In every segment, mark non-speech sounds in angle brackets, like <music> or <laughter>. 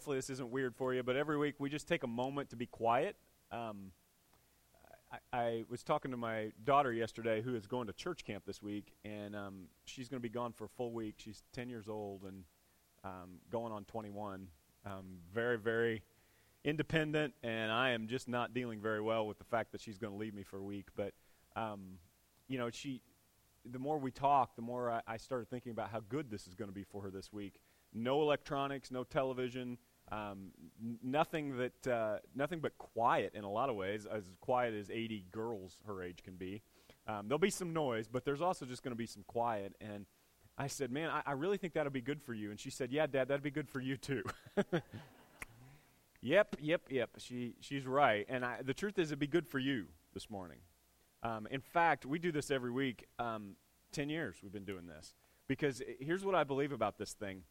hopefully this isn't weird for you, but every week we just take a moment to be quiet. Um, I, I, was talking to my daughter yesterday who is going to church camp this week, and um, she's going to be gone for a full week. She's 10 years old and um, going on 21. Um, very, very independent, and I am just not dealing very well with the fact that she's going to leave me for a week. But, um, you know, she, the more we talk, the more I, I started thinking about how good this is going to be for her this week. No electronics, no television, um, nothing that uh, nothing but quiet in a lot of ways, as quiet as 80 girls her age can be. Um, there'll be some noise, but there's also just going to be some quiet. And I said, "Man, I, I really think that'll be good for you." And she said, "Yeah, Dad, that'd be good for you too." <laughs> yep, yep, yep. She she's right. And I, the truth is, it'd be good for you this morning. Um, in fact, we do this every week. Um, Ten years we've been doing this because here's what I believe about this thing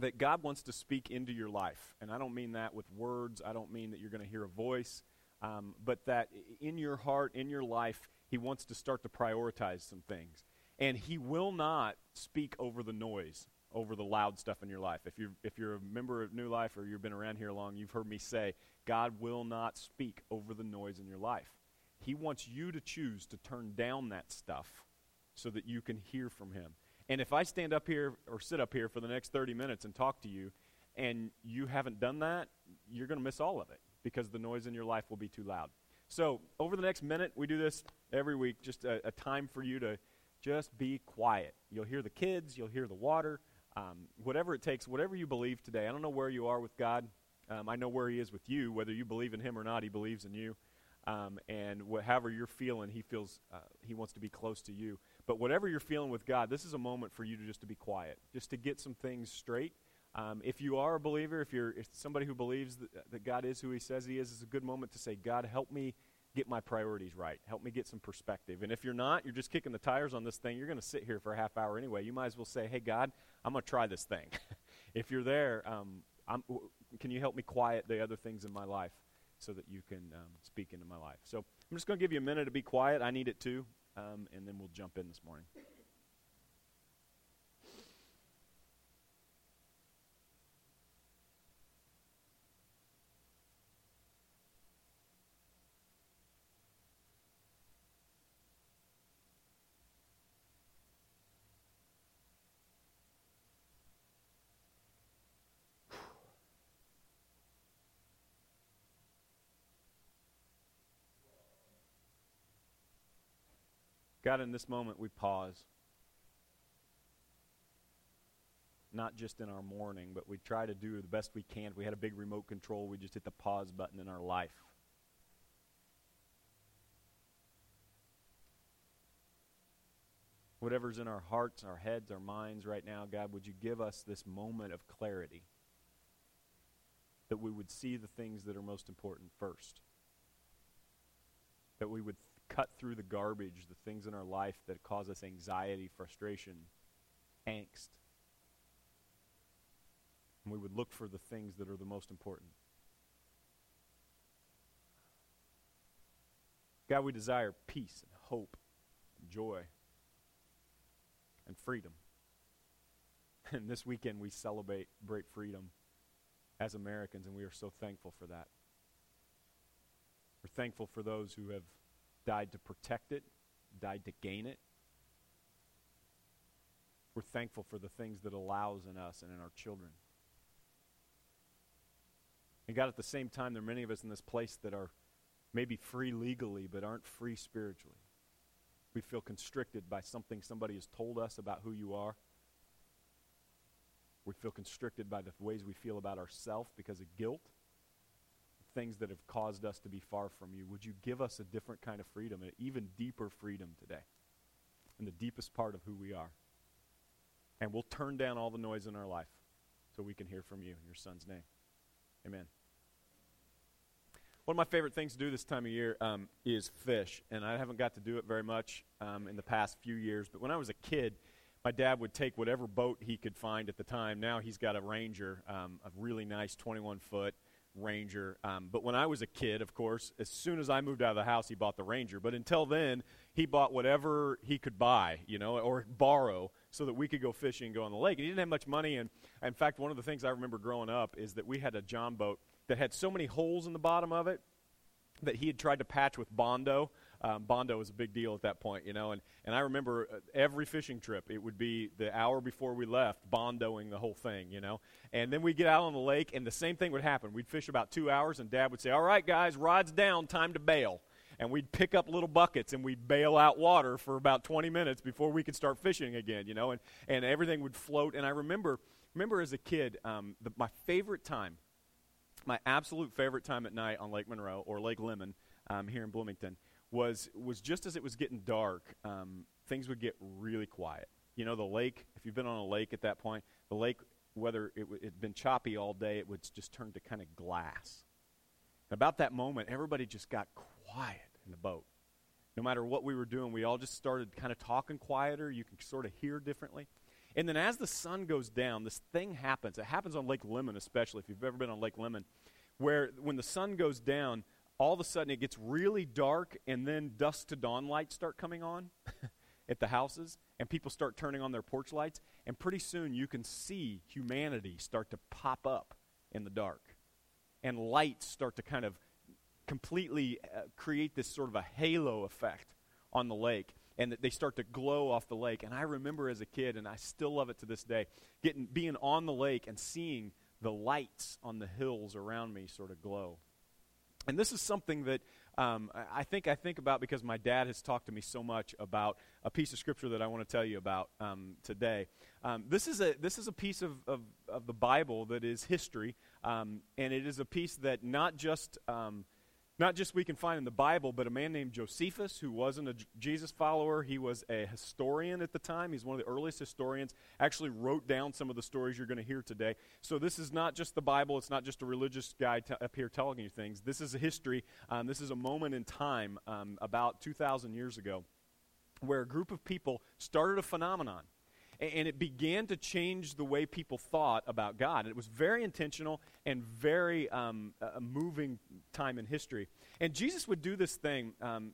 that God wants to speak into your life. And I don't mean that with words, I don't mean that you're going to hear a voice, um, but that in your heart, in your life, He wants to start to prioritize some things. And He will not speak over the noise, over the loud stuff in your life. If you're, if you're a member of New Life or you've been around here long, you've heard me say, God will not speak over the noise in your life. He wants you to choose to turn down that stuff so that you can hear from Him. And if I stand up here or sit up here for the next 30 minutes and talk to you, and you haven't done that, you're going to miss all of it because the noise in your life will be too loud. So, over the next minute, we do this every week, just a, a time for you to just be quiet. You'll hear the kids, you'll hear the water, um, whatever it takes, whatever you believe today. I don't know where you are with God. Um, I know where He is with you. Whether you believe in Him or not, He believes in you. Um, and wh- however you're feeling, He feels uh, He wants to be close to you. But whatever you're feeling with God, this is a moment for you to just to be quiet, just to get some things straight. Um, if you are a believer, if you're if somebody who believes that, that God is who He says He is, it's a good moment to say, God, help me get my priorities right. Help me get some perspective. And if you're not, you're just kicking the tires on this thing, you're going to sit here for a half hour anyway. You might as well say, hey, God, I'm going to try this thing. <laughs> if you're there, um, can you help me quiet the other things in my life so that you can um, speak into my life? So I'm just going to give you a minute to be quiet. I need it too um, and then we'll jump in this morning. God, in this moment, we pause. Not just in our mourning, but we try to do the best we can. If we had a big remote control, we just hit the pause button in our life. Whatever's in our hearts, our heads, our minds right now, God, would you give us this moment of clarity? That we would see the things that are most important first. That we would cut through the garbage, the things in our life that cause us anxiety, frustration, angst. And we would look for the things that are the most important. God, we desire peace and hope and joy and freedom. <laughs> And this weekend we celebrate great freedom as Americans, and we are so thankful for that. We're thankful for those who have died to protect it, died to gain it. We're thankful for the things that allows in us and in our children. And God, at the same time, there are many of us in this place that are maybe free legally, but aren't free spiritually. We feel constricted by something somebody has told us about who you are. We feel constricted by the ways we feel about ourselves because of guilt things that have caused us to be far from you. Would you give us a different kind of freedom, an even deeper freedom today, in the deepest part of who we are? And we'll turn down all the noise in our life so we can hear from you in your son's name. Amen. One of my favorite things to do this time of year um, is fish, and I haven't got to do it very much um, in the past few years. But when I was a kid, my dad would take whatever boat he could find at the time. Now he's got a Ranger, um, a really nice 21 foot Ranger. Um, but when I was a kid, of course, as soon as I moved out of the house, he bought the Ranger. But until then, he bought whatever he could buy, you know, or borrow so that we could go fishing and go on the lake. And he didn't have much money. And in fact, one of the things I remember growing up is that we had a John boat that had so many holes in the bottom of it that he had tried to patch with Bondo. Um, Bondo was a big deal at that point, you know. And, and I remember uh, every fishing trip, it would be the hour before we left, Bondoing the whole thing, you know. And then we'd get out on the lake, and the same thing would happen. We'd fish about two hours, and Dad would say, All right, guys, rod's down, time to bail. And we'd pick up little buckets and we'd bail out water for about 20 minutes before we could start fishing again, you know. And, and everything would float. And I remember, remember as a kid, um, the, my favorite time my absolute favorite time at night on Lake Monroe or Lake Lemon um, here in Bloomington was was just as it was getting dark. Um, things would get really quiet. You know, the lake. If you've been on a lake at that point, the lake, whether it w- had been choppy all day, it would just turn to kind of glass. And about that moment, everybody just got quiet in the boat. No matter what we were doing, we all just started kind of talking quieter. You can sort of hear differently. And then as the sun goes down, this thing happens. It happens on Lake Lemon, especially if you've ever been on Lake Lemon, where when the sun goes down, all of a sudden it gets really dark, and then dusk to dawn lights start coming on <laughs> at the houses, and people start turning on their porch lights, and pretty soon you can see humanity start to pop up in the dark. And lights start to kind of completely uh, create this sort of a halo effect on the lake and they start to glow off the lake. And I remember as a kid, and I still love it to this day, getting being on the lake and seeing the lights on the hills around me sort of glow. And this is something that um, I think I think about because my dad has talked to me so much about a piece of scripture that I want to tell you about um, today. Um, this is a this is a piece of, of, of the Bible that is history, um, and it is a piece that not just um, not just we can find in the Bible, but a man named Josephus, who wasn't a Jesus follower. He was a historian at the time. He's one of the earliest historians. Actually, wrote down some of the stories you're going to hear today. So this is not just the Bible. It's not just a religious guy t- up here telling you things. This is a history. Um, this is a moment in time um, about 2,000 years ago where a group of people started a phenomenon and it began to change the way people thought about God. And it was very intentional and very um, moving time in history. And Jesus would do this thing. Um,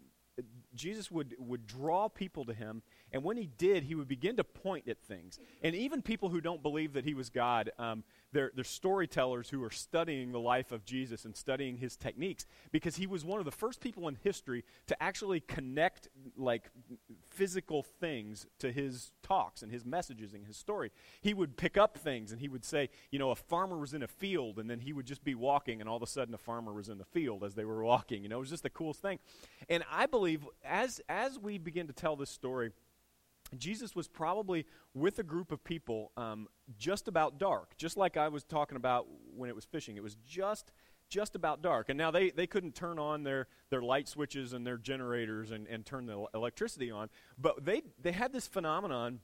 Jesus would, would draw people to him, and when he did, he would begin to point at things. And even people who don't believe that he was God, um, they're, they're storytellers who are studying the life of Jesus and studying his techniques because he was one of the first people in history to actually connect like physical things to his talks and his messages and his story. He would pick up things and he would say, you know, a farmer was in a field and then he would just be walking and all of a sudden a farmer was in the field as they were walking. You know, it was just the coolest thing. And I believe as as we begin to tell this story, Jesus was probably with a group of people um, just about dark, just like I was talking about when it was fishing. It was just just about dark. And now they, they couldn't turn on their, their light switches and their generators and, and turn the electricity on, but they, they had this phenomenon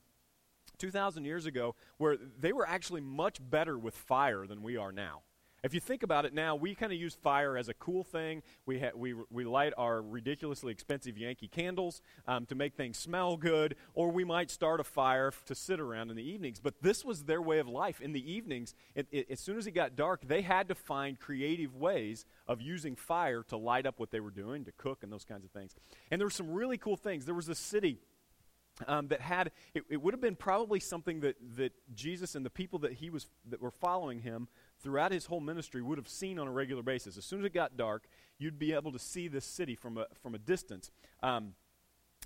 2,000 years ago where they were actually much better with fire than we are now. If you think about it now, we kind of use fire as a cool thing. We, ha- we, we light our ridiculously expensive Yankee candles um, to make things smell good, or we might start a fire f- to sit around in the evenings. But this was their way of life. In the evenings, it, it, as soon as it got dark, they had to find creative ways of using fire to light up what they were doing, to cook, and those kinds of things. And there were some really cool things. There was a city. Um, that had it, it, would have been probably something that, that Jesus and the people that he was that were following him throughout his whole ministry would have seen on a regular basis. As soon as it got dark, you'd be able to see this city from a, from a distance. Um,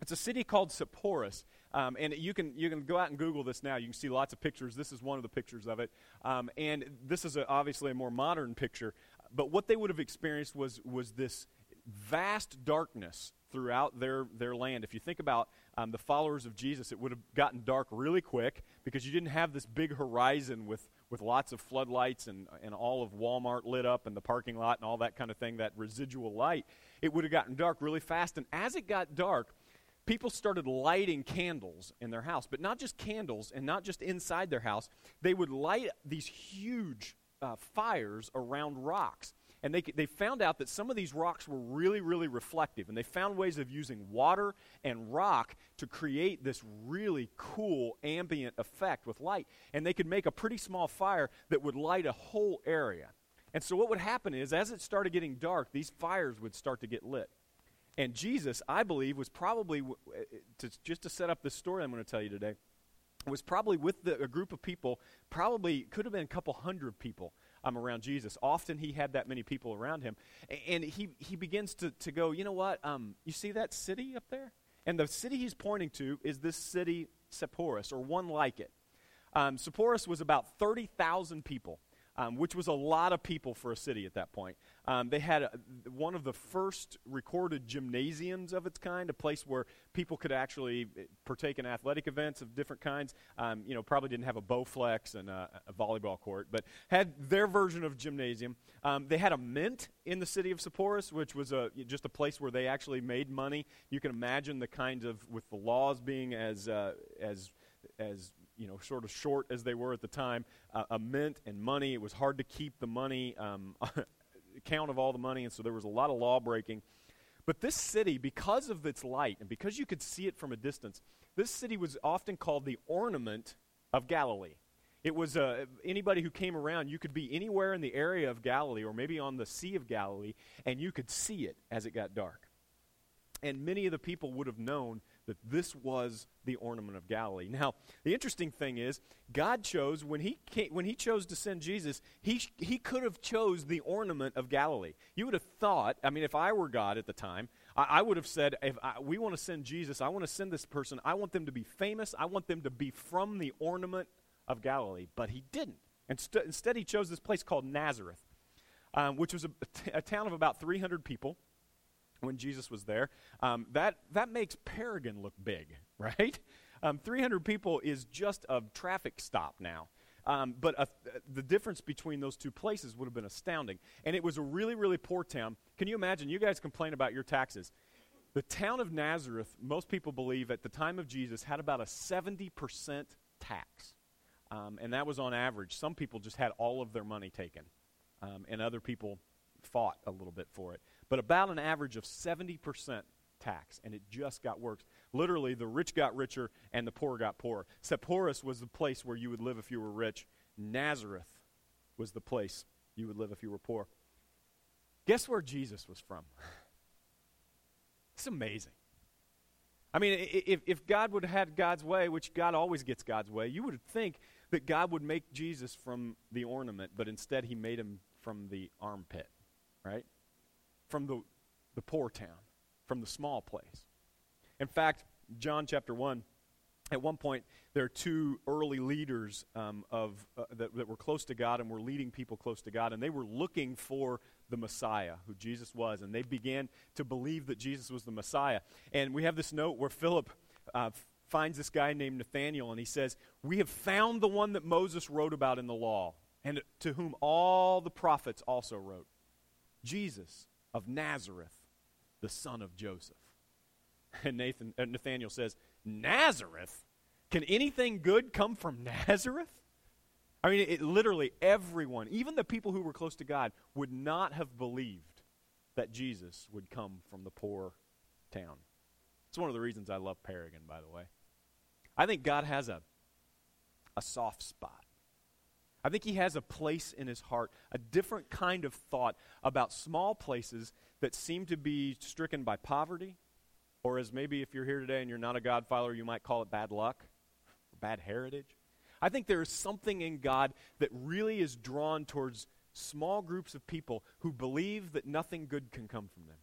it's a city called Sepphoris. Um, and you can, you can go out and Google this now. You can see lots of pictures. This is one of the pictures of it. Um, and this is a, obviously a more modern picture. But what they would have experienced was, was this vast darkness throughout their, their land. If you think about um, the followers of Jesus, it would have gotten dark really quick because you didn't have this big horizon with, with lots of floodlights and, and all of Walmart lit up and the parking lot and all that kind of thing, that residual light. It would have gotten dark really fast. And as it got dark, people started lighting candles in their house, but not just candles and not just inside their house. They would light these huge uh, fires around rocks. And they, they found out that some of these rocks were really, really reflective. And they found ways of using water and rock to create this really cool ambient effect with light. And they could make a pretty small fire that would light a whole area. And so what would happen is, as it started getting dark, these fires would start to get lit. And Jesus, I believe, was probably, eh, eh, to, just to set up the story I'm going to tell you today, was probably with the, a group of people, probably could have been a couple hundred people um, around Jesus. Often he had that many people around him. And he, he begins to, to go, you know what? Um, you see that city up there? And the city he's pointing to is this city, Sepphoris, or one like it. Um, Sepphoris was about 30,000 people um, which was a lot of people for a city at that point. Um, they had a, one of the first recorded gymnasiums of its kind, a place where people could actually eh, partake in athletic events of different kinds. Um, you know, probably didn't have a Bowflex and a, a, volleyball court, but had their version of gymnasium. Um, they had a mint in the city of Sepphoris, which was a, just a place where they actually made money. You can imagine the kinds of, with the laws being as, uh, as, as you know, sort of short as they were at the time, uh, a mint and money. It was hard to keep the money, um, <laughs> count of all the money, and so there was a lot of law breaking. But this city, because of its light and because you could see it from a distance, this city was often called the ornament of Galilee. It was uh, anybody who came around, you could be anywhere in the area of Galilee or maybe on the Sea of Galilee, and you could see it as it got dark. And many of the people would have known that this was the ornament of Galilee. Now, the interesting thing is, God chose when he came, when he chose to send Jesus, he he could have chose the ornament of Galilee. You would have thought, I mean, if I were God at the time, I, I would have said, if I, we want to send Jesus, I want to send this person. I want them to be famous. I want them to be from the ornament of Galilee. But he didn't. Inst- instead, he chose this place called Nazareth, um, which was a, a town of about 300 people when Jesus was there. Um, that, that makes Paragon look big, <laughs> right? Um, 300 people is just a traffic stop now. Um, but uh, the difference between those two places would have been astounding. And it was a really, really poor town. Can you imagine? You guys complain about your taxes. The town of Nazareth, most people believe at the time of Jesus, had about a 70% tax. Um, and that was on average. Some people just had all of their money taken, um, and other people fought a little bit for it but about an average of 70% tax, and it just got worse. Literally, the rich got richer and the poor got poorer. Sepphoris was the place where you would live if you were rich. Nazareth was the place you would live if you were poor. Guess where Jesus was from? <laughs> It's amazing. I mean, if, if God would have had God's way, which God always gets God's way, you would think that God would make Jesus from the ornament, but instead he made him from the armpit, right? From the, the poor town, from the small place. In fact, John chapter 1, at one point, there are two early leaders um, of, uh, that, that were close to God and were leading people close to God, and they were looking for the Messiah, who Jesus was, and they began to believe that Jesus was the Messiah. And we have this note where Philip uh, finds this guy named Nathaniel, and he says, We have found the one that Moses wrote about in the law, and to whom all the prophets also wrote Jesus, of Nazareth, the son of Joseph. <laughs> And Nathan, uh, Nathaniel says, Nazareth? Can anything good come from <laughs> Nazareth? I mean, it, literally everyone, even the people who were close to God, would not have believed that Jesus would come from the poor town. It's one of the reasons I love Paragon, by the way. I think God has a, a soft spot I think he has a place in his heart, a different kind of thought about small places that seem to be stricken by poverty, or as maybe if you're here today and you're not a God follower, you might call it bad luck, bad heritage. I think there is something in God that really is drawn towards small groups of people who believe that nothing good can come from them.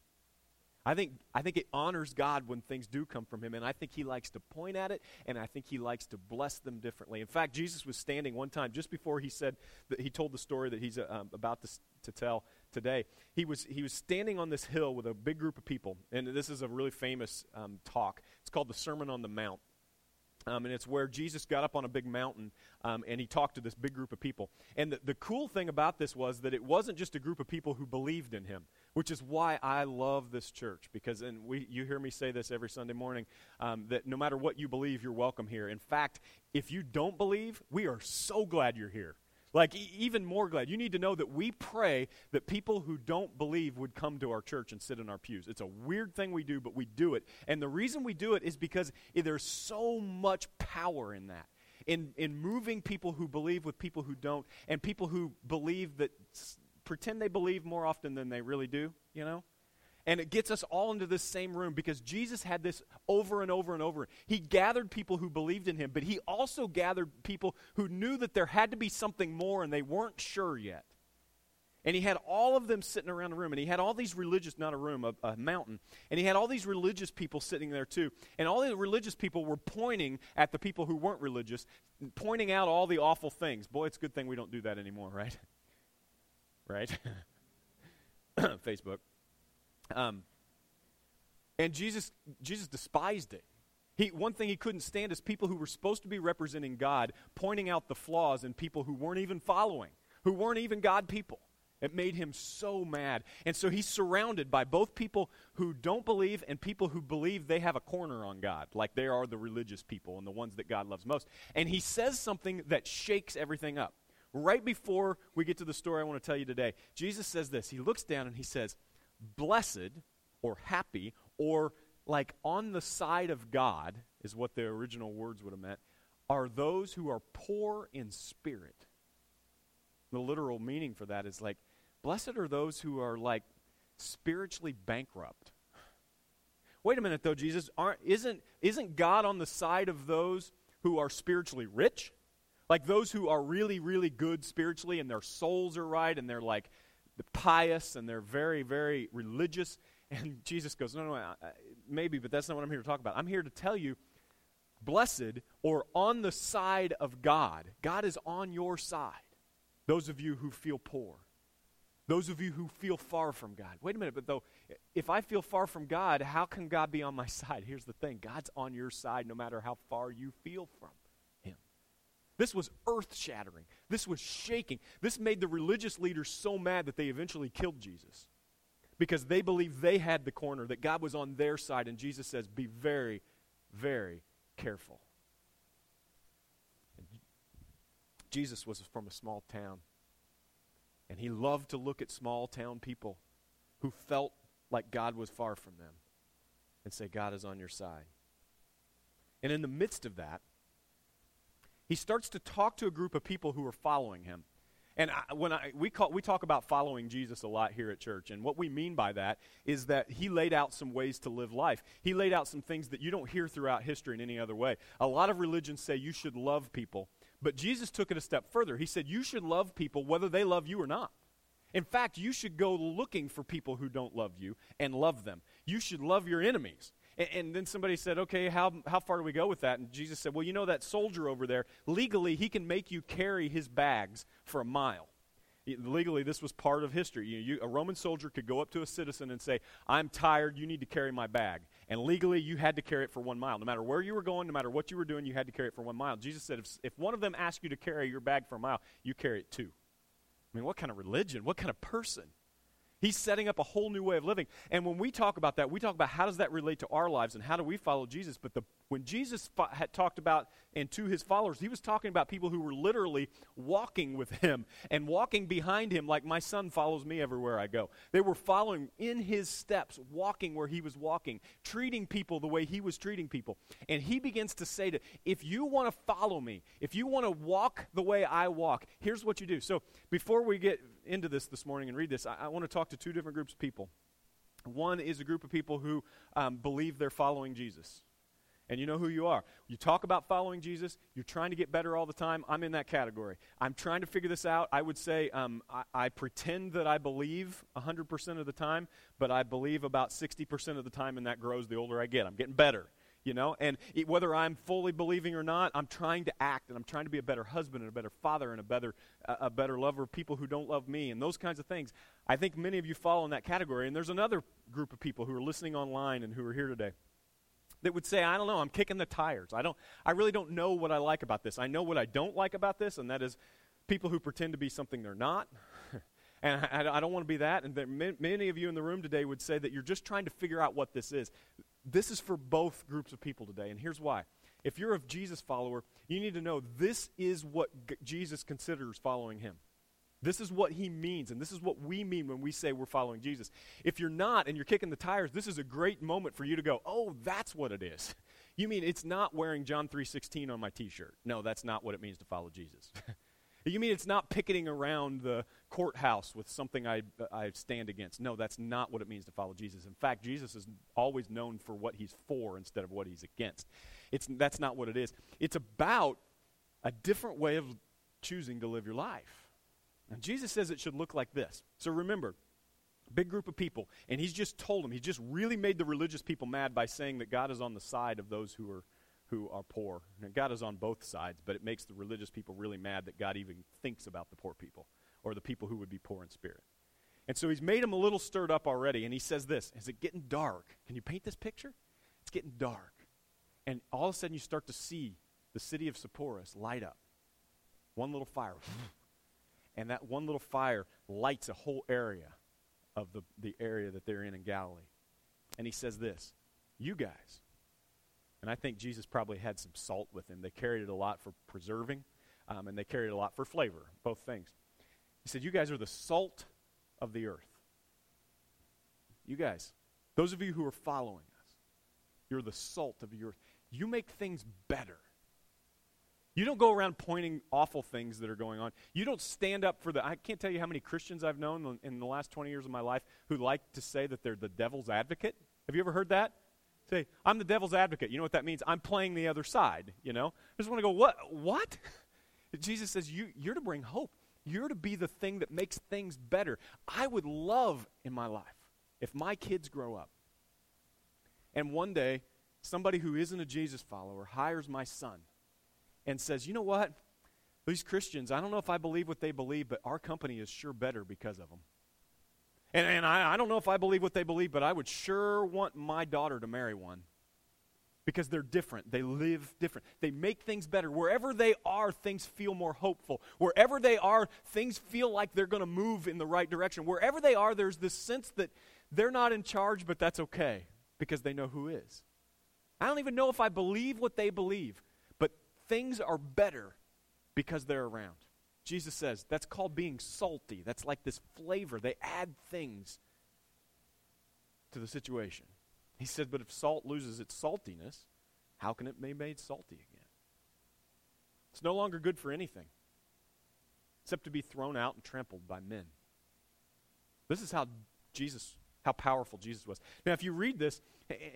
I think, I think it honors God when things do come from Him, and I think He likes to point at it, and I think He likes to bless them differently. In fact, Jesus was standing one time just before He said that He told the story that He's um, about to, to tell today. He was, he was standing on this hill with a big group of people, and this is a really famous um, talk. It's called the Sermon on the Mount. Um, and it's where Jesus got up on a big mountain um, and he talked to this big group of people. And the, the cool thing about this was that it wasn't just a group of people who believed in him, which is why I love this church. Because, and we, you hear me say this every Sunday morning, um, that no matter what you believe, you're welcome here. In fact, if you don't believe, we are so glad you're here. Like, even more glad. You need to know that we pray that people who don't believe would come to our church and sit in our pews. It's a weird thing we do, but we do it. And the reason we do it is because there's so much power in that. In, in moving people who believe with people who don't, and people who believe that pretend they believe more often than they really do, you know? And it gets us all into this same room because Jesus had this over and over and over. He gathered people who believed in him, but he also gathered people who knew that there had to be something more and they weren't sure yet. And he had all of them sitting around the room. And he had all these religious, not a room, a, a, mountain. And he had all these religious people sitting there too. And all the religious people were pointing at the people who weren't religious, pointing out all the awful things. Boy, it's a good thing we don't do that anymore, right? <laughs> right? <coughs> Facebook. Um, and Jesus, Jesus despised it. He, one thing he couldn't stand is people who were supposed to be representing God pointing out the flaws in people who weren't even following, who weren't even God people. It made him so mad. And so he's surrounded by both people who don't believe and people who believe they have a corner on God, like they are the religious people and the ones that God loves most. And he says something that shakes everything up. Right before we get to the story I want to tell you today, Jesus says this. He looks down and he says, Blessed or happy or like on the side of God, is what the original words would have meant, are those who are poor in spirit. The literal meaning for that is like Blessed are those who are like spiritually bankrupt. Wait a minute though, Jesus, aren't, isn't, isn't God on the side of those who are spiritually rich? Like those who are really, really good spiritually and their souls are right and they're like pious and they're very, very religious. <laughs> And Jesus goes, No, no, maybe, but that's not what I'm here to talk about. I'm here to tell you, blessed or on the side of God, God is on your side. Those of you who feel poor, those of you who feel far from God. Wait a minute, but though, if I feel far from God, how can God be on my <laughs> side? Here's the thing God's on your side no matter how far you feel from. This was earth shattering. This was shaking. This made the religious leaders so mad that they eventually killed Jesus because they believed they had the corner, that God was on their side. And Jesus says, Be very, very careful. Jesus was from a small town. And he loved to look at small town people who felt like God was far from them and say, God is on your side. And in the midst of that, he starts to talk to a group of people who are following him. And I, when I, we, call, we talk about following Jesus a lot here at church, and what we mean by that is that he laid out some ways to live life. He laid out some things that you don't hear throughout history in any other way. A lot of religions say you should love people, but Jesus took it a step further. He said, You should love people whether they love you or not. In fact, you should go looking for people who don't love you and love them. You should love your enemies. And, and, then somebody said, Okay, how, how far do we go with that? And Jesus said, Well, you know that soldier over there, legally, he can make you carry his bags for a mile. Legally, this was part of history. You, you, a Roman soldier could go up to a citizen and say, I'm tired, you need to carry my bag. And legally, you had to carry it for one mile. No matter where you were going, no matter what you were doing, you had to carry it for one mile. Jesus said, if, if one of them asked you to carry your bag for a mile, you carry it two. I mean, what kind of religion? What kind of person? He's setting up a whole new way of living. And when we talk about that, we talk about how does that relate to our lives and how do we follow Jesus. But the, when Jesus fo- had talked about and to his followers, he was talking about people who were literally walking with him and walking behind him like my son follows me everywhere I go. They were following in his steps, walking where he was walking, treating people the way he was treating people. And he begins to say to, if you want to follow me, if you want to walk the way I walk, here's what you do. So before we get into this this morning and read this, I, I want to talk to two different groups of people. One is a group of people who um, believe they're following Jesus. And you know who you are. You talk about following Jesus, you're trying to get better all the time. I'm in that category. I'm trying to figure this out. I would say um, I, I, pretend that I believe 100% of the time, but I believe about 60% of the time, and that grows the older I get. I'm getting better you know? And it, whether i'm fully believing or not i'm trying to act and i'm trying to be a better husband and a better father and a better a better lover of people who don't love me and those kinds of things. I think many of you fall in that category and there's another group of people who are listening online and who are here today that would say i don't know i'm kicking the tires. I don't i really don't know what i like about this. I know what i don't like about this and that is people who pretend to be something they're not <laughs> and I, I, don't want to be that. And many of you in the room today would say that you're just trying to figure out what this is. This is for both groups of people today, and here's why. If you're a Jesus follower, you need to know this is what G- Jesus considers following him. This is what he means, and this is what we mean when we say we're following Jesus. If you're not and you're kicking the tires, this is a great moment for you to go, "Oh, that's what it is." <laughs> You mean it's not wearing John 3:16 on my t-shirt. No, that's not what it means to follow Jesus. <laughs> You mean it's not picketing around the courthouse with something I, I stand against? No, that's not what it means to follow Jesus. In fact, Jesus is always known for what he's for instead of what he's against. It's, that's not what it is. It's about a different way of choosing to live your life. And Jesus says it should look like this. So remember, big group of people, and he's just told them, he just really made the religious people mad by saying that God is on the side of those who are who are poor. And God is on both sides, but it makes the religious people really mad that God even thinks about the poor people or the people who would be poor in spirit. And so he's made them a little stirred up already, and he says this Is it getting dark? Can you paint this picture? It's getting dark. And all of a sudden, you start to see the city of Sepphoris light up. One little fire. <laughs> and that one little fire lights a whole area of the, the area that they're in in Galilee. And he says this You guys, and I think Jesus probably had some salt with him. They carried it a lot for preserving, um, and they carried it a lot for flavor, both things. He said, You guys are the salt of the earth. You guys, those of you who are following us, you're the salt of the earth. You make things better. You don't go around pointing awful things that are going on. You don't stand up for the. I can't tell you how many Christians I've known in the last 20 years of my life who like to say that they're the devil's advocate. Have you ever heard that? Say, I'm the devil's advocate. You know what that means? I'm playing the other side, you know? I just want to go, what? What? <laughs> Jesus says, you, you're to bring hope. You're to be the thing that makes things better. I would love in my life if my kids grow up and one day somebody who isn't a Jesus follower hires my son and says, you know what? These Christians, I don't know if I believe what they believe, but our company is sure better because of them. And, and I, I don't know if I believe what they believe, but I would sure want my daughter to marry one because they're different. They live different. They make things better. Wherever they are, things feel more hopeful. Wherever they are, things feel like they're going to move in the right direction. Wherever they are, there's this sense that they're not in charge, but that's okay because they know who is. I don't even know if I believe what they believe, but things are better because they're around. Jesus says that's called being salty. That's like this flavor. They add things to the situation. He said, but if salt loses its saltiness, how can it be made salty again? It's no longer good for anything except to be thrown out and trampled by men. This is how Jesus, how powerful Jesus was. Now, if you read this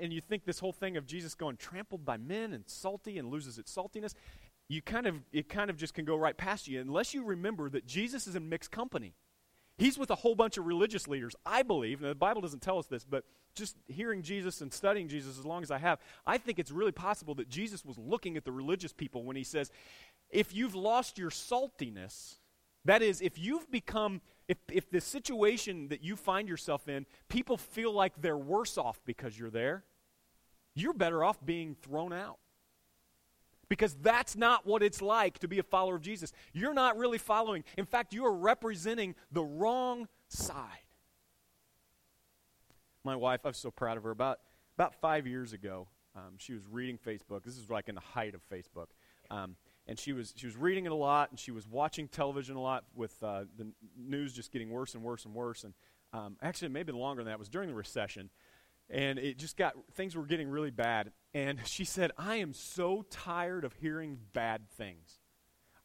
and you think this whole thing of Jesus going trampled by men and salty and loses its saltiness, you kind of it kind of just can go right past you unless you remember that Jesus is in mixed company. He's with a whole bunch of religious leaders, I believe. Now, the Bible doesn't tell us this, but just hearing Jesus and studying Jesus as long as I have, I think it's really possible that Jesus was looking at the religious people when he says, if you've lost your saltiness, that is, if you've become, if, if the situation that you find yourself in, people feel like they're worse off because you're there, you're better off being thrown out. Because that's not what it's like to be a follower of Jesus. You're not really following. In fact, you are representing the wrong side. My wife, I was so proud of her. About, about five years ago, um, she was reading Facebook. This is like in the height of Facebook. Um, and she was, she was reading it a lot, and she was watching television a lot with uh, the news just getting worse and worse and worse. And um, actually, maybe longer than that. It was during the recession and it just got things were getting really bad and she said i am so tired of hearing bad things.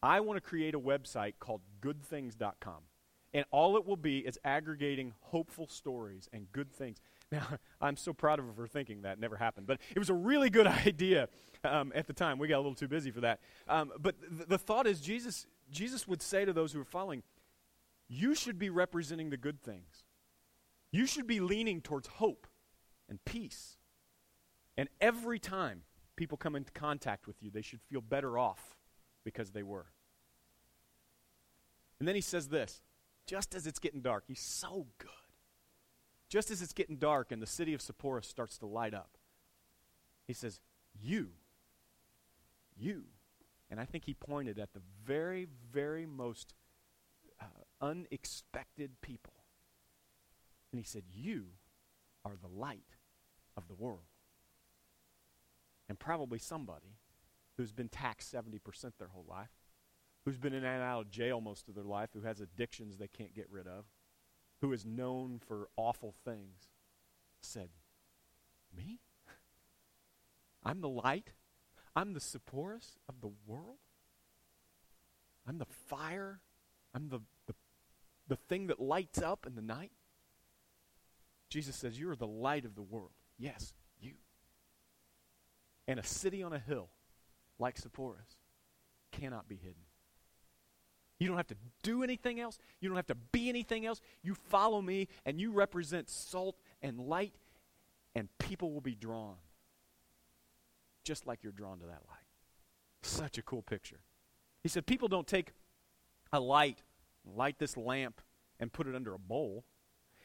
I want to create a website called goodthings.com and all it will be is aggregating hopeful stories and good things. Now <laughs> i'm so proud of her for thinking that. Never happened. But it was a really good <laughs> idea um, at the time. We got a little too busy for that. Um, but th- the thought is jesus jesus would say to those who are following you should be representing the good things. You should be leaning towards hope and peace. And every time people come into contact with you, they should feel better off because they were. And then he says this just as it's getting dark, he's so good. Just as it's getting dark and the city of Sepphoris starts to light up, he says, You, you. And I think he pointed at the very, very most uh, unexpected people. And he said, You are the light of the world. And probably somebody who's been taxed 70% their whole life, who's been in and out of jail most of their life, who has addictions they can't get rid of, who is known for awful things, said, Me? <laughs> I'm the light? I'm the Sepphoris of the world? I'm the fire. I'm the, the, the thing that lights up in the night. Jesus says, You are the light of the world. Yes. And a city on a hill like Sepphoris cannot be hidden. You don't have to do anything else. You don't have to be anything else. You follow me and you represent salt and light, and people will be drawn just like you're drawn to that light. Such a cool picture. He said, People don't take a light, light this lamp, and put it under a bowl.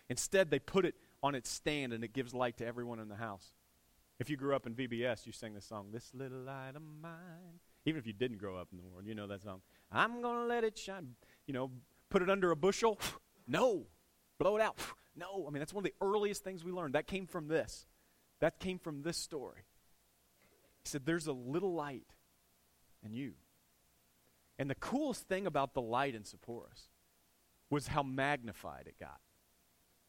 Instead, they put it on its stand and it gives light to everyone in the house. If you grew up in VBS, you sang the song, This Little Light of Mine. Even if you didn't grow up in the world, you know that song. I'm going to let it shine. You know, put it under a bushel. <laughs> No. Blow it out. <laughs> No. I mean, that's one of the earliest things we learned. That came from this. That came from this story. He said, There's a little light in you. And the coolest thing about the light in Sepphoris was how magnified it got.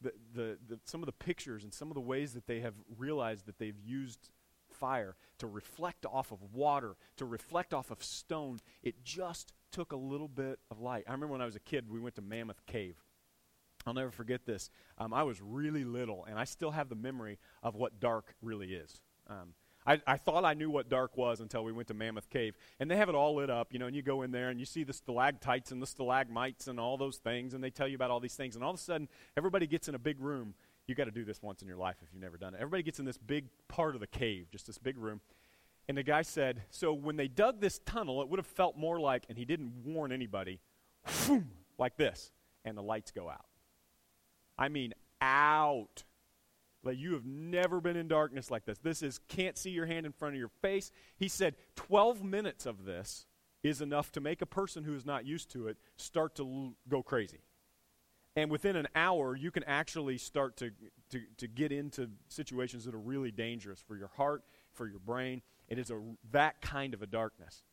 The, the, the, some of the pictures and some of the ways that they have realized that they've used fire to reflect off of water, to reflect off of stone, it just took a little bit of light. I remember when I was a kid, we went to Mammoth Cave. I'll never forget this. Um, I was really little, and I still have the memory of what dark really is. Um, I, I thought I knew what dark was until we went to Mammoth Cave. And they have it all lit up, you know, and you go in there and you see the stalactites and the stalagmites and all those things, and they tell you about all these things. And all of a sudden, everybody gets in a big room. you got to do this once in your life if you've never done it. Everybody gets in this big part of the cave, just this big room. And the guy said, So when they dug this tunnel, it would have felt more like, and he didn't warn anybody, like this, and the lights go out. I mean, out. Like you have never been in darkness like this. This is can't see your hand in front of your face. He said 12 minutes of this is enough to make a person who is not used to it start to l- go crazy. And within an hour, you can actually start to, to, to get into situations that are really dangerous for your heart, for your brain. It is a, that kind of a darkness.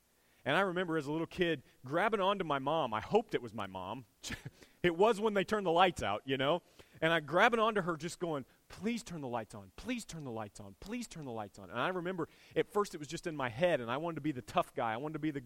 And I remember as a little kid grabbing onto my mom. I hoped it was my mom. <laughs> it was when they turned the lights out, you know? And I grabbing onto her, just going, please turn the lights on. Please turn the lights on. Please turn the lights on. And I remember at first it was just in my head, and I wanted to be the tough guy. I wanted to be the,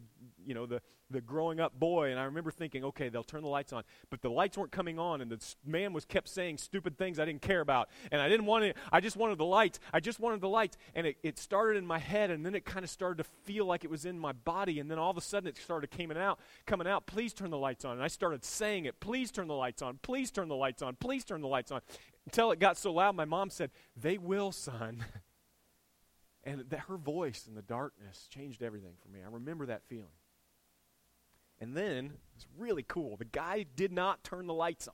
you know, the, the growing up boy. And I remember thinking, okay, they'll turn the lights on. But the lights weren't coming on, and the man was kept saying stupid things I didn't care about. And I didn't want it. I just wanted the lights. I just wanted the lights. And it, it started in my head, and then it kind of started to feel like it was in my body. And then all of a sudden it started coming out, coming out. Please turn the lights on. And I started saying it. Please turn the lights on. Please turn the lights on. Please turn the lights on until it got so loud, my mom said, They will, son. <laughs> And that her voice in the darkness changed everything for me. I remember that feeling. And then, it's really cool. The guy did not turn the lights on.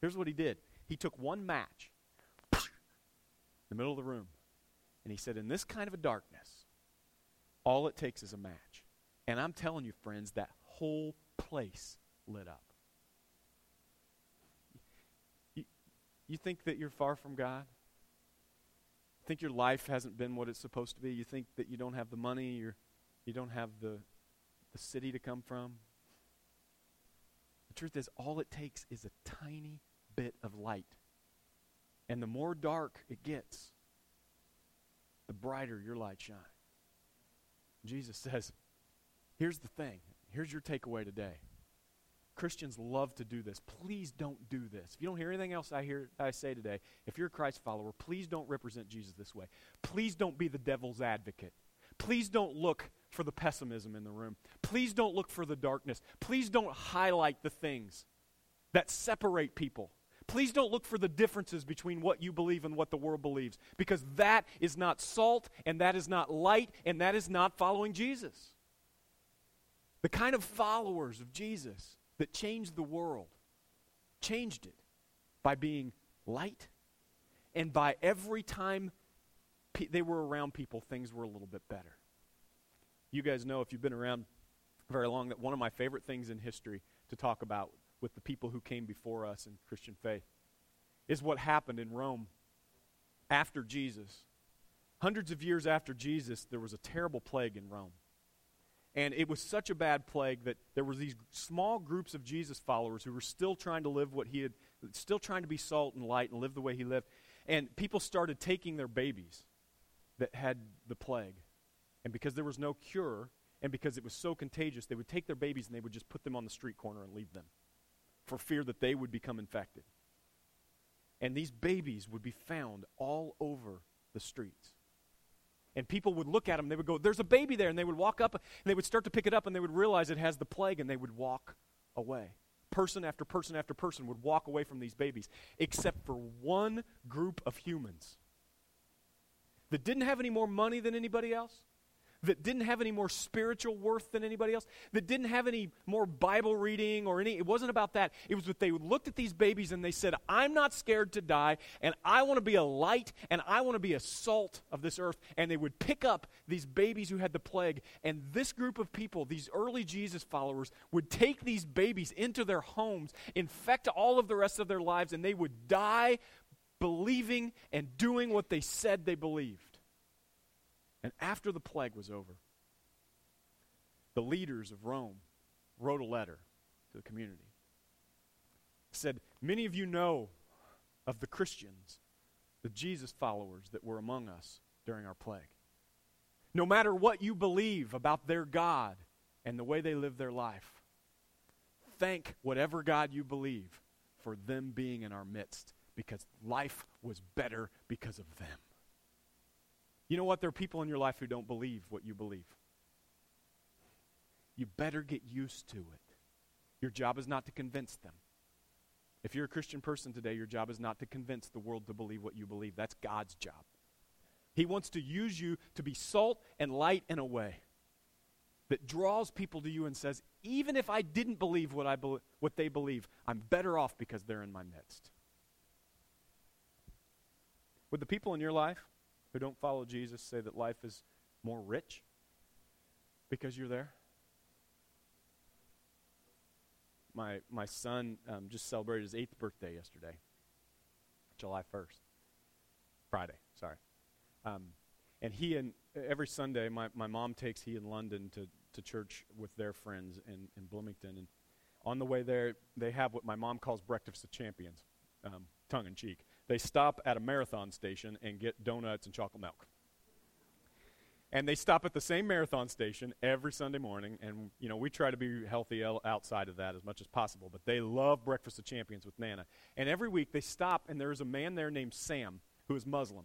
Here's what he did he took one match <laughs> in the middle of the room, and he said, In this kind of a darkness, all it takes is a match. And I'm telling you, friends, that whole place lit up. You think that you're far from God? think your life hasn't been what it's supposed to be? You think that you don't have the money, you're, you don't have the, the city to come from? The truth is, all it takes is a tiny bit of light. And the more dark it gets, the brighter your light shines. Jesus says, here's the thing. Here's your takeaway today. Christians love to do this. Please don't do this. If you don't hear anything else I hear I say today, if you're a Christ follower, please don't represent Jesus this way. Please don't be the devil's advocate. Please don't look for the pessimism in the room. Please don't look for the darkness. Please don't highlight the things that separate people. Please don't look for the differences between what you believe and what the world believes because that is not salt and that is not light and that is not following Jesus. The kind of followers of Jesus that changed the world, changed it by being light and by every time pe- they were around people, things were a little bit better. You guys know, if you've been around very long, that one of my favorite things in history to talk about with the people who came before us in Christian faith is what happened in Rome after Jesus. Hundreds of years after Jesus, there was a terrible plague in Rome. And it was such a bad plague that there were these small groups of Jesus followers who were still trying to live what he had, still trying to be salt and light and live the way he lived. And people started taking their babies that had the plague. And because there was no cure, and because it was so contagious, they would take their babies and they would just put them on the street corner and leave them for fear that they would become infected. And these babies would be found all over the streets. And people would look at them, they would go, There's a baby there. And they would walk up and they would start to pick it up and they would realize it has the plague and they would walk away. Person after person after person would walk away from these babies, except for one group of humans that didn't have any more money than anybody else, that didn't have any more spiritual worth than anybody else, that didn't have any more Bible reading or any. It wasn't about that. It was that they looked at these babies and they said, I'm not scared to die, and I want to be a light, and I want to be a salt of this earth. And they would pick up these babies who had the plague, and this group of people, these early Jesus followers, would take these babies into their homes, infect all of the rest of their lives, and they would die believing and doing what they said they believed. And after the plague was over, the leaders of Rome wrote a letter to the community. It said, Many of you know of the Christians, the Jesus followers that were among us during our plague. No matter what you believe about their God and the way they live their life, thank whatever God you believe for them being in our midst because life was better because of them. You know what? There are people in your life who don't believe what you believe. You better get used to it. Your job is not to convince them. If you're a Christian person today, your job is not to convince the world to believe what you believe. That's God's job. He wants to use you to be salt and light in a way that draws people to you and says, even if I didn't believe what, I be- what they believe, I'm better off because they're in my midst. Would the people in your life who don't follow Jesus say that life is more rich because you're there? My, my son um, just celebrated his eighth birthday yesterday, July 1st. Friday, sorry. Um, and he and every Sunday, my, my mom takes he in London to, to church with their friends in, in Bloomington. And on the way there, they have what my mom calls breakfast of champions, um, tongue in cheek they stop at a marathon station and get donuts and chocolate milk. And they stop at the same marathon station every Sunday morning, and you know we try to be healthy outside of that as much as possible. But they love Breakfast of Champions with Nana, and every week they stop, and there is a man there named Sam who is Muslim,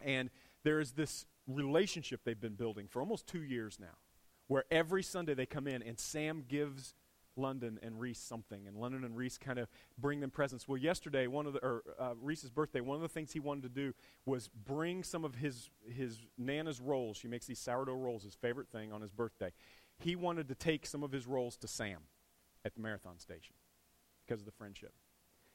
and there is this relationship they've been building for almost two years now, where every Sunday they come in and Sam gives London and Reese something, and London and Reese kind of bring them presents. Well, yesterday, one of the or uh, Reese's birthday, one of the things he wanted to do was bring some of his his Nana's rolls. She makes these sourdough rolls, his favorite thing on his birthday. He wanted to take some of his rolls to Sam at the marathon station because of the friendship.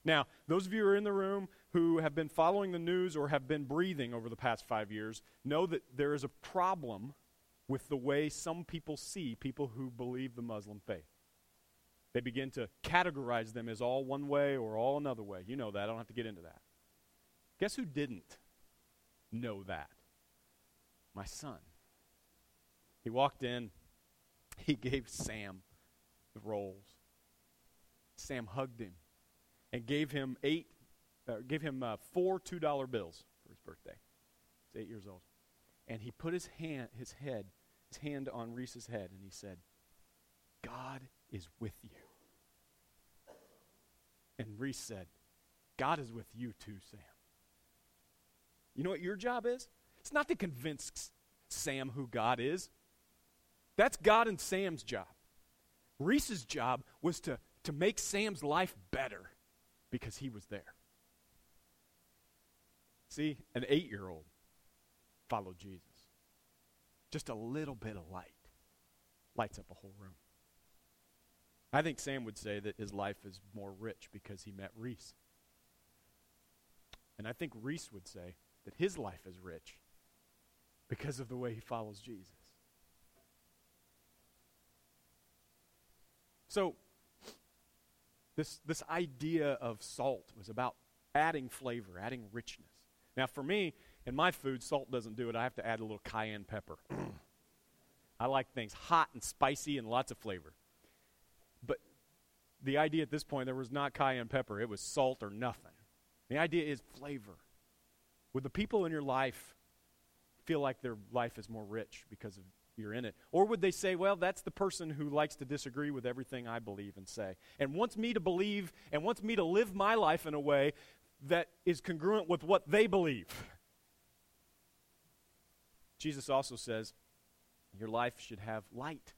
Now, those of you who are in the room who have been following the news or have been breathing over the past five years know that there is a problem with the way some people see people who believe the Muslim faith. They begin to categorize them as all one way or all another way. You know that. I don't have to get into that. Guess who didn't know that? My son. He walked in, <laughs> he gave Sam the rolls. Sam hugged him and gave him eight, uh, gave him uh, four two dollar bills for his birthday. He's eight years old, and he put his hand, his head, his hand on Reese's head, and he said, "God is with you." And Reese said, God is with you too, Sam. You know what your job is? It's not to convince Sam who God is. That's God and Sam's job. Reese's job was to, to make Sam's life better because he was there. See, an eight year old followed Jesus. Just a little bit of light lights up a whole room. I think Sam would say that his life is more rich because he met Reese. And I think Reese would say that his life is rich because of the way he follows Jesus. So, this, this idea of salt was about adding flavor, adding richness. Now, for me, in my food, salt doesn't do it. I have to add a little cayenne pepper. <clears throat> I like things hot and spicy and lots of flavor the idea at this point, there was not cayenne pepper, it was salt or nothing. The idea is flavor. Would the people in your life feel like their life is more rich because of you're in it? Or would they say, well, that's the person who likes to disagree with everything I believe and say, and wants me to believe and wants me to live my life in a way that is congruent with what they believe? Jesus also says, your life should have light.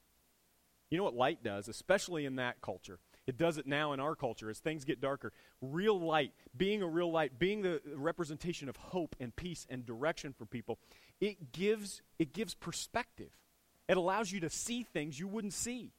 You know what light does, especially in that culture? It does it now in our culture as things get darker. Real light, being a real light, being the representation of hope and peace and direction for people, it gives, it gives perspective. It allows you to see things you wouldn't see.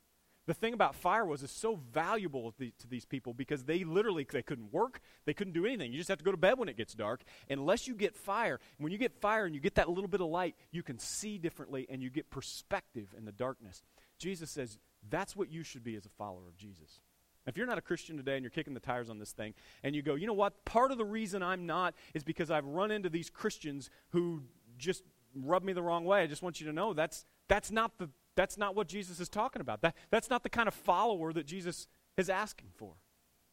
The thing about fire was it's so valuable to these people because they literally they couldn't work, they couldn't do anything. You just have to go to bed when it gets dark. Unless you get fire, when you get fire and you get that little bit of light, you can see differently and you get perspective in the darkness. Jesus says that's what you should be as a follower of Jesus. If you're not a Christian today and you're kicking the tires on this thing, and you go, you know what? Part of the reason I'm not is because I've run into these Christians who just rub me the wrong way. I just want you to know that's that's not the that's not what Jesus is talking about. That, that's not the kind of follower that Jesus is asking for.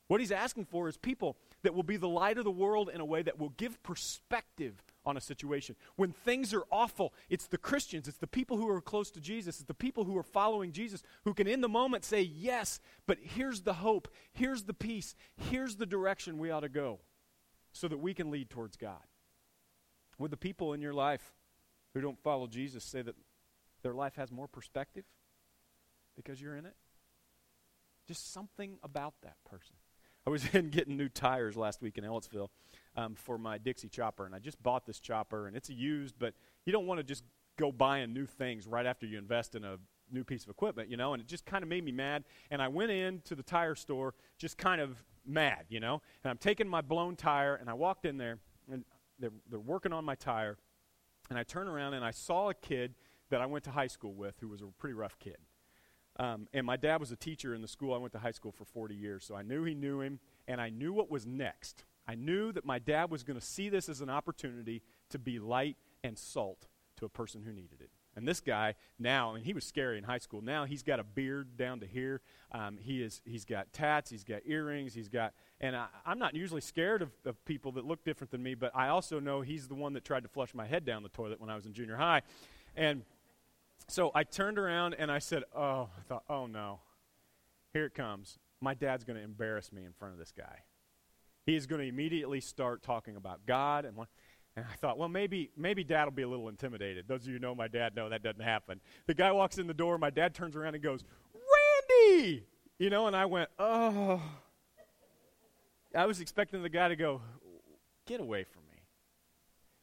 What he's asking for is people that will be the light of the world in a way that will give perspective on a situation. When things are awful, it's the Christians, it's the people who are close to Jesus, it's the people who are following Jesus who can in the moment say, Yes, but here's the hope, here's the peace, here's the direction we ought to go so that we can lead towards God. Would the people in your life who don't follow Jesus say that their life has more perspective because you're in it? Just something about that person. I was <laughs> in getting new tires last week in Ellettsville um, for my Dixie chopper, and I just bought this chopper, and it's used, but you don't want to just go buying new things right after you invest in a new piece of equipment, you know, and it just kind of made me mad. And I went into the tire store just kind of mad, you know, and I'm taking my blown tire, and I walked in there, and they're, they're working on my tire, and I turn around and I saw a kid that I went to high school with who was a pretty rough kid. Um, and my dad was a teacher in the school I went to high school for 40 years, so I knew he knew him, and I knew what was next. I knew that my dad was going to see this as an opportunity to be light and salt to a person who needed it. And this guy now, I mean, he was scary in high school. Now he's got a beard down to here. Um, he is, he's got tats. He's got earrings. He's got, and I, am not usually scared of, of people that look different than me, but I also know he's the one that tried to flush my head down the toilet when I was in junior high. And so I turned around and I said, Oh, I thought, oh no. Here it comes. My dad's going to embarrass me in front of this guy. He is going to immediately start talking about God and. And I thought, well, maybe maybe dad will be a little intimidated. Those of you who know my dad know that doesn't happen. The guy walks in the door, my dad turns around and goes, Randy! You know, and I went, oh. I was expecting the guy to go, get away from me.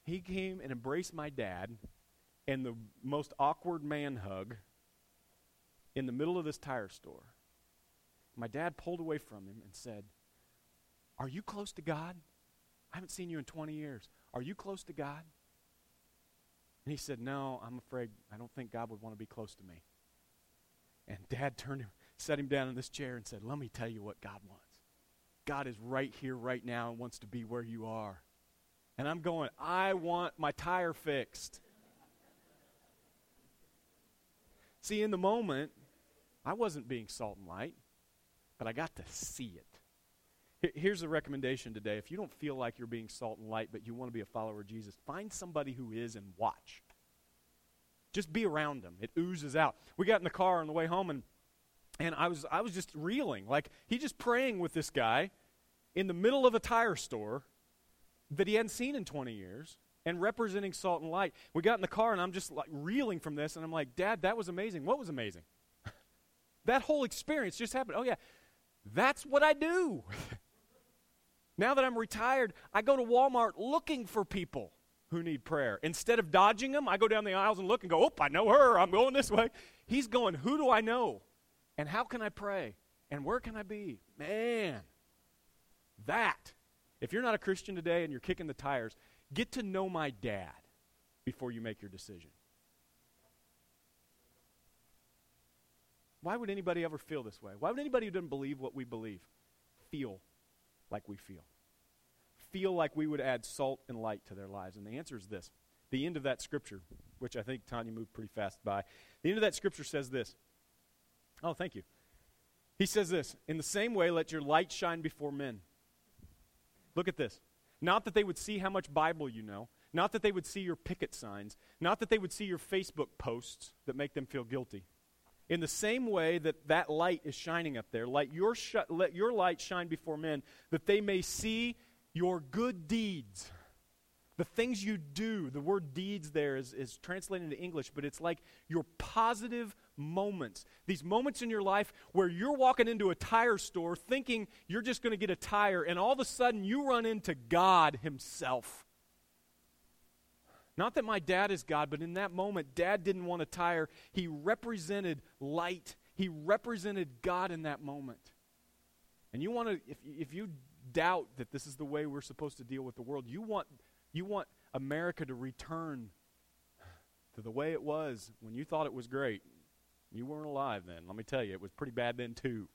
He came and embraced my dad and the most awkward man hug in the middle of this tire store. My dad pulled away from him and said, Are you close to God? I haven't seen you in 20 years. Are you close to God? And he said, No, I'm afraid I don't think God would want to be close to me. And dad turned him, set him down in this chair and said, Let me tell you what God wants. God is right here, right now, and wants to be where you are. And I'm going, I want my tire fixed. See, in the moment, I wasn't being salt and light, but I got to see it. Here's a recommendation today. If you don't feel like you're being salt and light, but you want to be a follower of Jesus, find somebody who is and watch. Just be around them. It oozes out. We got in the car on the way home, and, and I, was, I was just reeling. Like, he just praying with this guy in the middle of a tire store that he hadn't seen in 20 years and representing salt and light. We got in the car, and I'm just like reeling from this, and I'm like, Dad, that was amazing. What was amazing? <laughs> that whole experience just happened. Oh, yeah, that's what I do. <laughs> now that I'm retired, I go to Walmart looking for people who need prayer. Instead of dodging them, I go down the aisles and look and go, oh, I know her. I'm going this way. He's going, who do I know? And how can I pray? And where can I be? Man, that. If you're not a Christian today and you're kicking the tires, Get to know my dad before you make your decision. Why would anybody ever feel this way? Why would anybody who doesn't believe what we believe feel like we feel? Feel like we would add salt and light to their lives? And the answer is this. The end of that scripture, which I think Tanya moved pretty fast by, the end of that scripture says this. Oh, thank you. He says this In the same way, let your light shine before men. Look at this. Not that they would see how much Bible you know, Not that they would see your picket signs, not that they would see your Facebook posts that make them feel guilty. In the same way that that light is shining up there, let your, sh- let your light shine before men, that they may see your good deeds. The things you do, the word deeds there is, is translated into English, but it's like your positive moments. These moments in your life where you're walking into a tire store thinking you're just going to get a tire, and all of a sudden you run into God Himself. Not that my dad is God, but in that moment, dad didn't want a tire. He represented light, he represented God in that moment. And you want to, if, if you doubt that this is the way we're supposed to deal with the world, you want you want America to return to the way it was when you thought it was great. You weren't alive then. Let me tell you, it was pretty bad then too.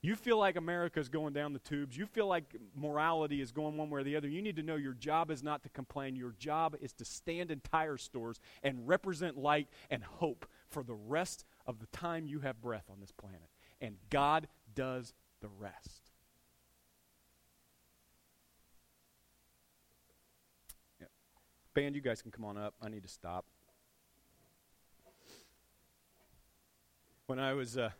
You feel like America's going down the tubes. You feel like morality is going one way or the other. You need to know your job is not to complain. Your job is to stand in tire stores and represent light and hope for the rest of the time you have breath on this planet. And God does the rest. Band, you guys can come on up. I need to stop. When I was, uh,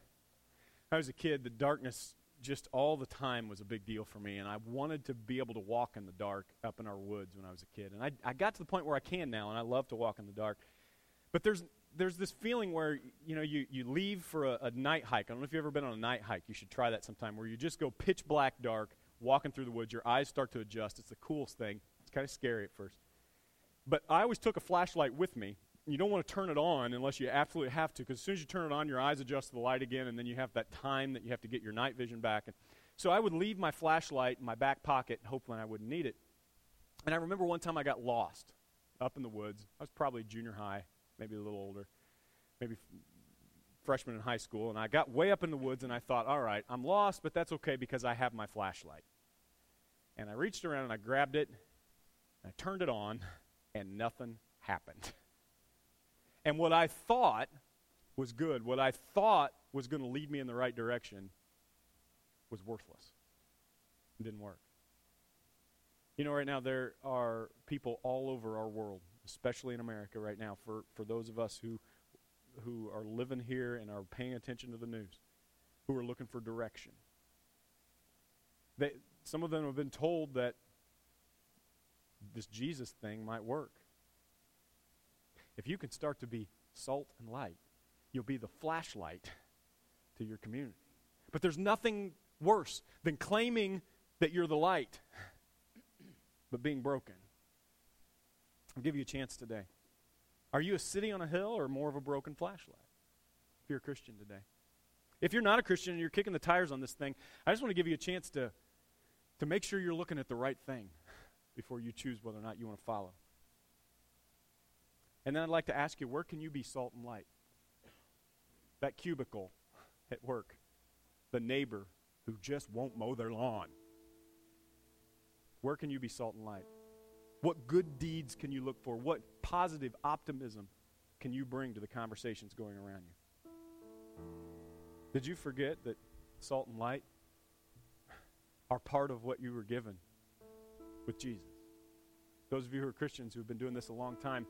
I was a kid, the darkness just all the time was a big deal for me, and I wanted to be able to walk in the dark up in our woods when I was a kid. And I, I got to the point where I can now, and I love to walk in the dark. But there's there's this feeling where you know you, you leave for a, a night hike. I don't know if you've ever been on a night hike. You should try that sometime. Where you just go pitch black dark, walking through the woods. Your eyes start to adjust. It's the coolest thing. It's kind of scary at first. But I always took a flashlight with me. You don't want to turn it on unless you absolutely have to, because as soon as you turn it on, your eyes adjust to the light again, and then you have that time that you have to get your night vision back. And so I would leave my flashlight in my back pocket, hoping I wouldn't need it. And I remember one time I got lost up in the woods. I was probably junior high, maybe a little older, maybe f- freshman in high school. And I got way up in the woods, and I thought, all right, I'm lost, but that's okay because I have my flashlight. And I reached around and I grabbed it, and I turned it on, and nothing happened. <laughs> And what I thought was good, what I thought was going to lead me in the right direction, was worthless. It didn't work. You know, right now there are people all over our world, especially in America right now, for, for those of us who, who are living here and are paying attention to the news, who are looking for direction. They, some of them have been told that this Jesus thing might work. If you can start to be salt and light, you'll be the flashlight to your community. But there's nothing worse than claiming that you're the light, but being broken. I'll give you a chance today. Are you a city on a hill or more of a broken flashlight? If you're a Christian today. If you're not a Christian and you're kicking the tires on this thing, I just want to give you a chance to, to make sure you're looking at the right thing before you choose whether or not you want to follow. And then I'd like to ask you, where can you be salt and light? That cubicle at work, the neighbor who just won't mow their lawn. Where can you be salt and light? What good deeds can you look for? What positive optimism can you bring to the conversations going around you? Did you forget that salt and light are part of what you were given with Jesus. Those of you who are Christians who have been doing this a long time,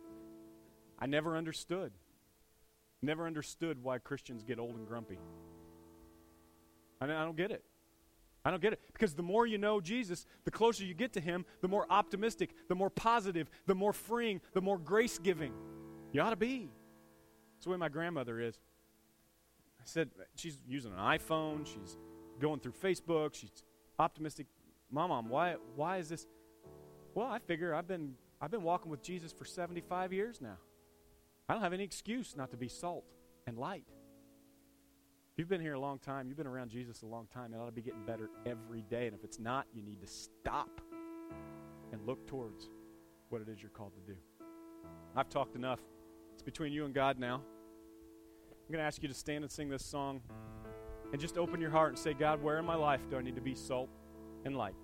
I never understood. Never understood why Christians get old and grumpy. I I don't get it. I don't get it. Because the more you know Jesus, the closer you get to Him, the more optimistic, the more positive, the more freeing, the more grace giving you ought to be. That's the way my grandmother is. I said, she's using an iPhone, she's going through Facebook, she's optimistic. Mom, mom, why, why is this? Well, I figure I've been, I've been walking with Jesus for 75 years now. I don't have any excuse not to be salt and light. If you've been here a long time, you've been around Jesus a long time, it ought to be getting better every day. And if it's not, you need to stop and look towards what it is you're called to do. I've talked enough. It's between you and God now. I'm going to ask you to stand and sing this song and just open your heart and say, God, where in my life do I need to be salt and light?